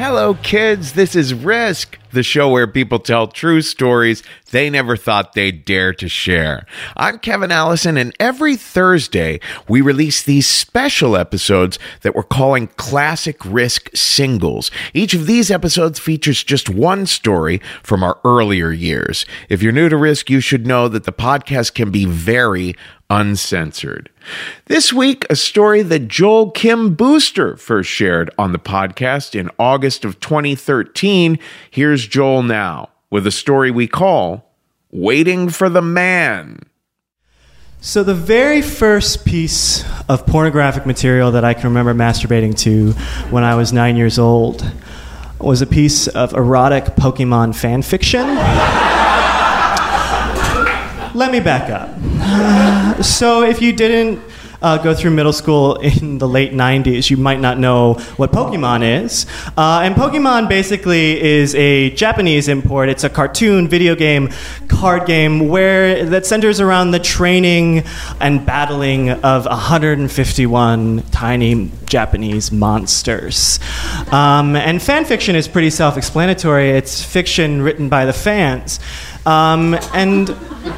Hello, kids. This is Risk, the show where people tell true stories they never thought they'd dare to share. I'm Kevin Allison, and every Thursday we release these special episodes that we're calling Classic Risk Singles. Each of these episodes features just one story from our earlier years. If you're new to Risk, you should know that the podcast can be very uncensored. This week, a story that Joel Kim Booster first shared on the podcast in August of 2013. Here's Joel now with a story we call Waiting for the Man. So, the very first piece of pornographic material that I can remember masturbating to when I was nine years old was a piece of erotic Pokemon fan fiction. Let me back up. so, if you didn't uh, go through middle school in the late 90s, you might not know what Pokemon is. Uh, and Pokemon basically is a Japanese import. It's a cartoon video game, card game, where that centers around the training and battling of 151 tiny Japanese monsters. Um, and fan fiction is pretty self explanatory. It's fiction written by the fans. Um, and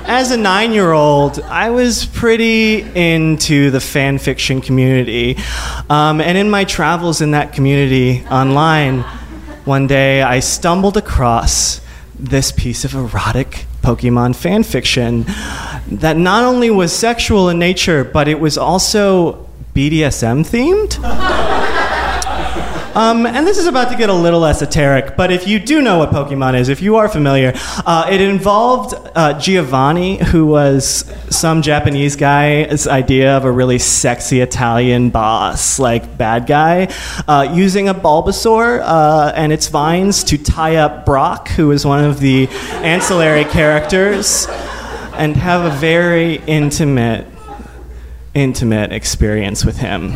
as a nine year old, I was pretty into the fan fiction community. Um, and in my travels in that community online, one day I stumbled across this piece of erotic Pokemon fan fiction that not only was sexual in nature, but it was also BDSM themed. Um, and this is about to get a little esoteric, but if you do know what Pokemon is, if you are familiar, uh, it involved uh, Giovanni, who was some Japanese guy's idea of a really sexy Italian boss, like bad guy, uh, using a Bulbasaur uh, and its vines to tie up Brock, who is one of the ancillary characters, and have a very intimate, intimate experience with him.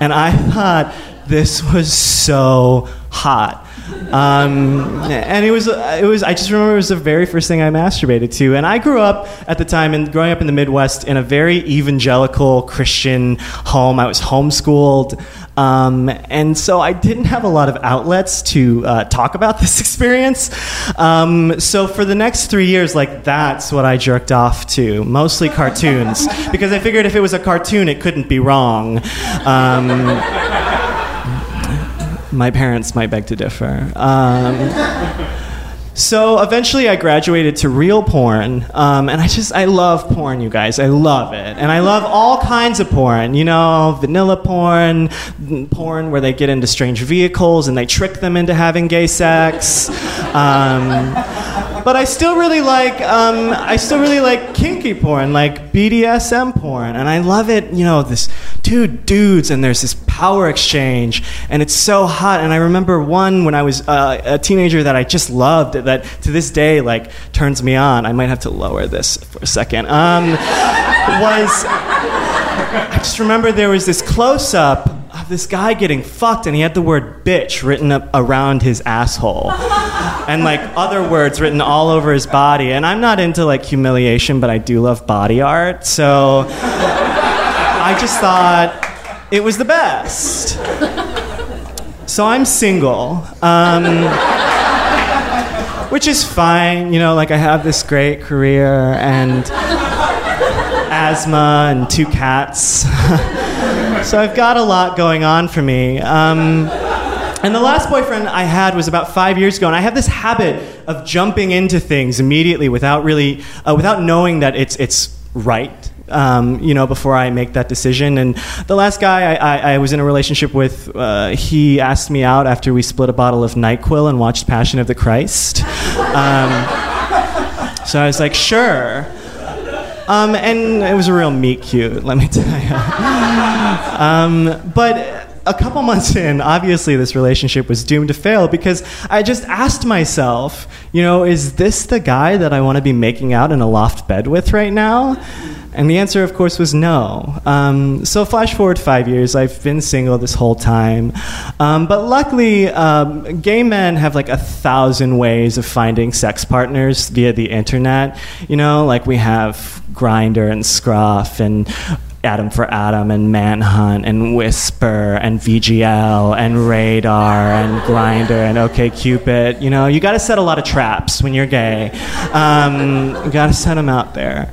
And I thought, this was so hot. Um, and it was, it was, I just remember it was the very first thing I masturbated to. And I grew up at the time, and growing up in the Midwest, in a very evangelical Christian home. I was homeschooled. Um, and so I didn't have a lot of outlets to uh, talk about this experience. Um, so for the next three years, like that's what I jerked off to, mostly cartoons, because I figured if it was a cartoon, it couldn't be wrong. My parents might beg to differ. Um, so eventually I graduated to real porn, um, and I just, I love porn, you guys. I love it. And I love all kinds of porn, you know, vanilla porn, porn where they get into strange vehicles and they trick them into having gay sex. Um, but I still really like um, I still really like kinky porn, like BDSM porn, and I love it. You know, this two dudes and there's this power exchange, and it's so hot. And I remember one when I was uh, a teenager that I just loved that to this day like turns me on. I might have to lower this for a second. Um, was I just remember there was this close up this guy getting fucked, and he had the word bitch written up around his asshole. and like other words written all over his body. And I'm not into like humiliation, but I do love body art. So I just thought it was the best. So I'm single. Um, which is fine, you know, like I have this great career and asthma and two cats. so I've got a lot going on for me. Um, and the last boyfriend I had was about five years ago, and I have this habit of jumping into things immediately without really, uh, without knowing that it's it's right. Um, you know, before I make that decision. And the last guy I, I, I was in a relationship with, uh, he asked me out after we split a bottle of Nyquil and watched Passion of the Christ. Um, so I was like, sure. Um, and it was a real meet cute, let me tell you. um, but a couple months in, obviously this relationship was doomed to fail because I just asked myself, you know, is this the guy that I want to be making out in a loft bed with right now? And the answer, of course, was no. Um, so, flash forward five years, I've been single this whole time. Um, but luckily, um, gay men have like a thousand ways of finding sex partners via the internet. You know, like we have Grindr and Scruff and Adam for Adam and Manhunt and Whisper and VGL and Radar and Grindr and OK Cupid. You know, you got to set a lot of traps when you're gay. Um, you got to set them out there.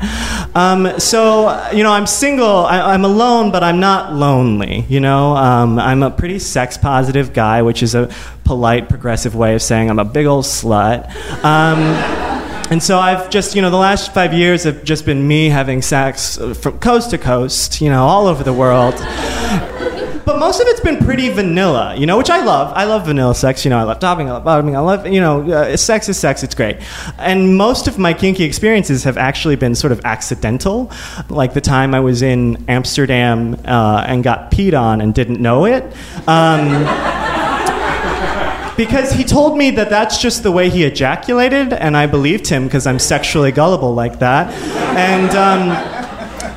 Um, so, you know, I'm single. I, am alone, but I'm not lonely. You know, um, I'm a pretty sex positive guy, which is a polite, progressive way of saying I'm a big old slut. And so I've just, you know, the last five years have just been me having sex from coast to coast, you know, all over the world. But most of it's been pretty vanilla, you know, which I love. I love vanilla sex. You know, I love topping, I love bottoming, I love, you know, uh, sex is sex. It's great. And most of my kinky experiences have actually been sort of accidental. Like the time I was in Amsterdam uh, and got peed on and didn't know it. Um, because he told me that that's just the way he ejaculated, and I believed him because I'm sexually gullible like that. And um,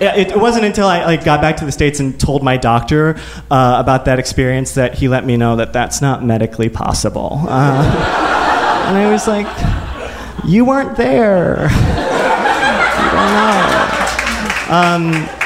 it, it, wasn't until I like, got back to the States and told my doctor uh, about that experience that he let me know that that's not medically possible. Uh, and I was like, You weren't there. you don't know. Um,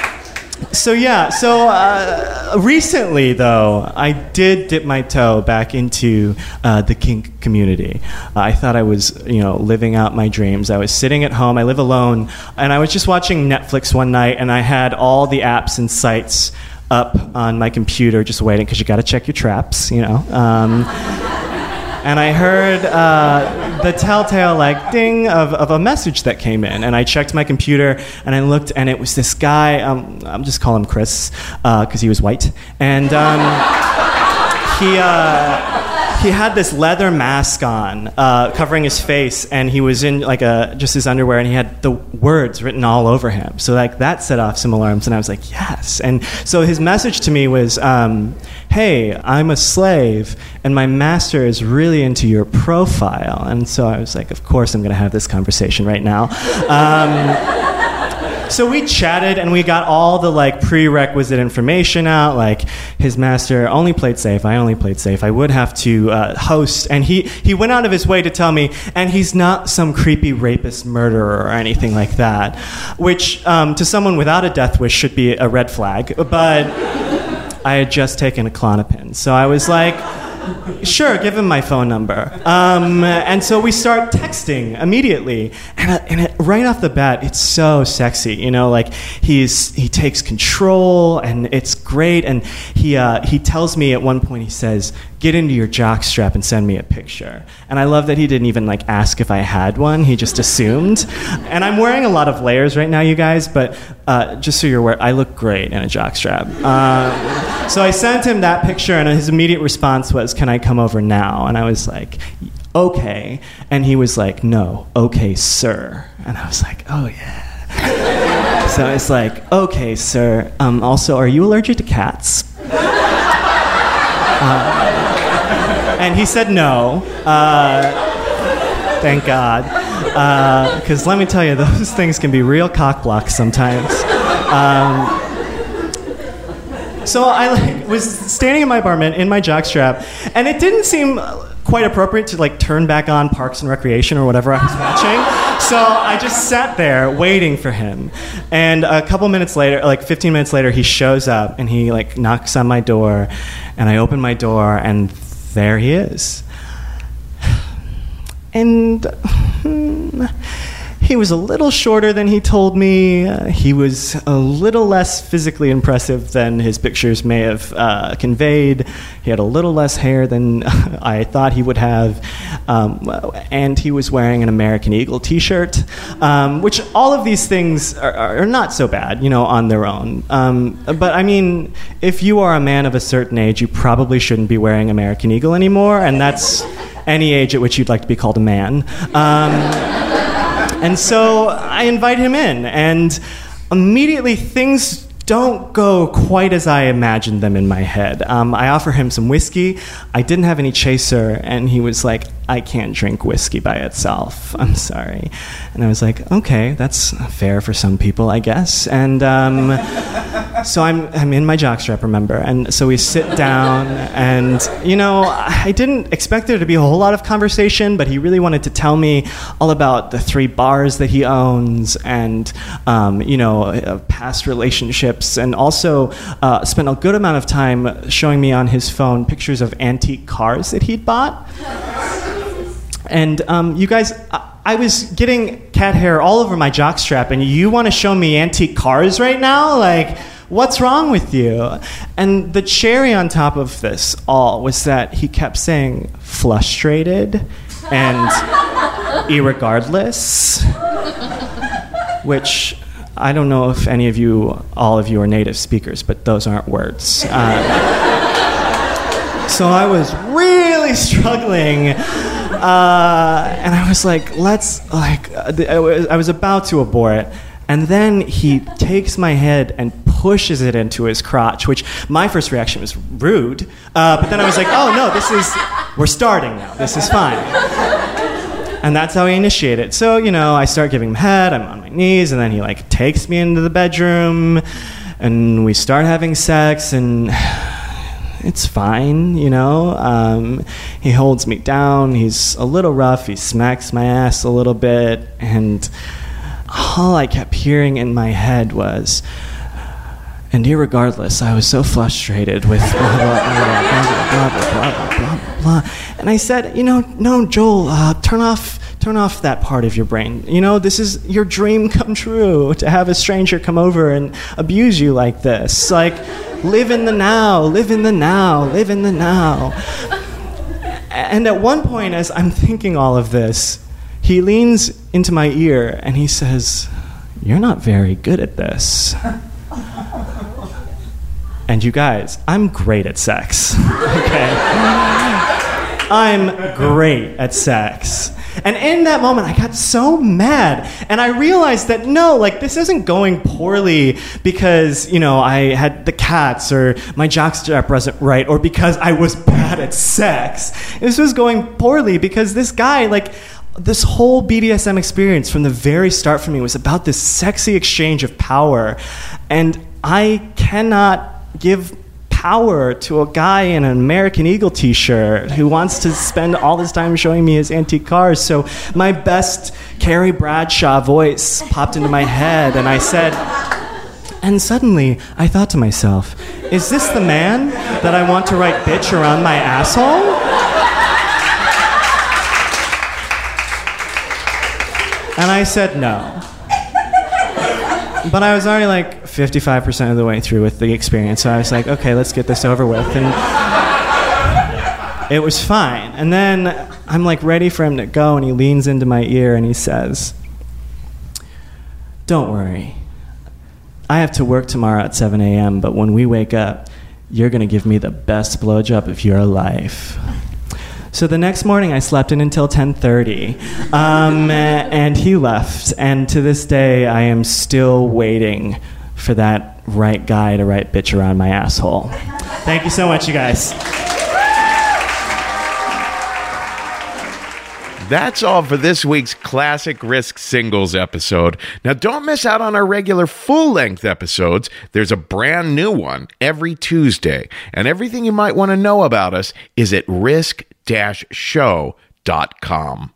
so yeah, so uh, recently though, I did dip my toe back into uh, the kink community. Uh, I thought I was, you know, living out my dreams. I was sitting at home. I live alone, and I was just watching Netflix one night, and I had all the apps and sites up on my computer, just waiting because you got to check your traps, you know. Um, and I heard uh, the telltale like ding of, of a message that came in, and I checked my computer and I looked, and it was this guy. Um, I'm just call him Chris because uh, he was white, and um, he. Uh, he had this leather mask on, uh, covering his face, and he was in like a just his underwear, and he had the words written all over him. So like that set off some alarms, and I was like, yes. And so his message to me was, um, "Hey, I'm a slave, and my master is really into your profile." And so I was like, of course, I'm going to have this conversation right now. Um, so we chatted and we got all the like prerequisite information out. Like his master only played safe. I only played safe. I would have to uh, host, and he he went out of his way to tell me, and he's not some creepy rapist murderer or anything like that, which um, to someone without a death wish should be a red flag. But I had just taken a Klonopin, so I was like sure, give him my phone number. Um, and so we start texting immediately, and, uh, and right off the bat, it's so sexy. You know, like he's he takes control, and it's great. And he uh, he tells me at one point, he says, "Get into your jockstrap and send me a picture." And I love that he didn't even like ask if I had one; he just assumed. And I'm wearing a lot of layers right now, you guys. But uh, just so you're aware, I look great in a jockstrap. Uh, so I sent him that picture, and his immediate response was, "Can I come over now?" And I was like, "Okay." And he was like, "No, okay, sir." And I was like, "Oh yeah." so it's like, "Okay, sir. Um, also, are you allergic to cats?" Uh, and he said no. Uh, thank God. Because uh, let me tell you, those things can be real cock blocks sometimes. Um, So I like was standing in my apartment in my jockstrap, and it didn't seem quite appropriate to like turn back on Parks and Recreation or whatever I was watching. So I just sat there waiting for him. And a couple minutes later, like 15 minutes later, he shows up and he like knocks on my door, and I open my door, and there he is. And. Hmm, He was a little shorter than he told me. Uh, he was a little less physically impressive than his pictures may have uh, conveyed. He had a little less hair than I thought he would have. Um, and he was wearing an American Eagle t shirt, um, which all of these things are, are, not so bad, you know, on their own. Um, but I mean, if you are a man of a certain age, you probably shouldn't be wearing American Eagle anymore, and that's any age at which you'd like to be called a man. And so I invite him in, and immediately things don't go quite as I imagined them in my head. Um, I offer him some whiskey. I didn't have any chaser, and he was like, I can't drink whiskey by itself. I'm sorry. And I was like, okay, that's fair for some people, I guess. And um, so I'm, I'm in my jockstrap, remember? And so we sit down, and, you know, I didn't expect there to be a whole lot of conversation, but he really wanted to tell me all about the three bars that he owns and, um, you know, uh, past relationships, and also uh, spent a good amount of time showing me on his phone pictures of antique cars that he'd bought. And um, you guys, I, I was getting cat hair all over my jockstrap, and you want to show me antique cars right now? Like, what's wrong with you? And the cherry on top of this all was that he kept saying frustrated and irregardless, which I don't know if any of you, all of you, are native speakers, but those aren't words. Uh, so I was really struggling uh, and I was like, let's, like, I was about to abort. And then he takes my head and pushes it into his crotch, which my first reaction was rude. Uh, but then I was like, oh no, this is, we're starting now. This is fine. And that's how he initiated. So, you know, I start giving him head, I'm on my knees, and then he like takes me into the bedroom, and we start having sex, and it's fine, you know. Um, he holds me down. He's a little rough. He smacks my ass a little bit, and all I kept hearing in my head was, and regardless, I was so frustrated with blah blah blah blah blah blah blah blah blah. And I said, you know, no, Joel, uh, turn off turn off that part of your brain. You know, this is your dream come true to have a stranger come over and abuse you like this. Like Live in the now, live in the now, live in the now. And at one point, as I'm thinking all of this, he leans into my ear and he says, You're not very good at this. And you guys, I'm great at sex. okay? I'm great at sex. And in that moment, I got so mad. And I realized that no, like, this isn't going poorly because, you know, I had the cats or my jockstrap wasn't right or because I was bad at sex. This was going poorly because this guy, like, this whole BDSM experience from the very start for me was about this sexy exchange of power. And I cannot give power to a guy in an American Eagle t shirt who wants to spend all this time showing me his antique cars. So my best Carrie Bradshaw voice popped into my head, and I said, and suddenly I thought to myself, is this the man that I want to write bitch around my asshole? And I said no. But I was already like 55% of the way through with the experience, so I was like, okay, let's get this over with. And it was fine. And then I'm like ready for him to go, and he leans into my ear and he says, Don't worry. I have to work tomorrow at 7 a.m., but when we wake up, you're going to give me the best blowjob of your life. So the next morning, I slept in until 10:30, um, and he left. And to this day, I am still waiting for that right guy to write bitch around my asshole. Thank you so much, you guys. That's all for this week's Classic Risk Singles episode. Now, don't miss out on our regular full length episodes. There's a brand new one every Tuesday, and everything you might want to know about us is at risk show.com.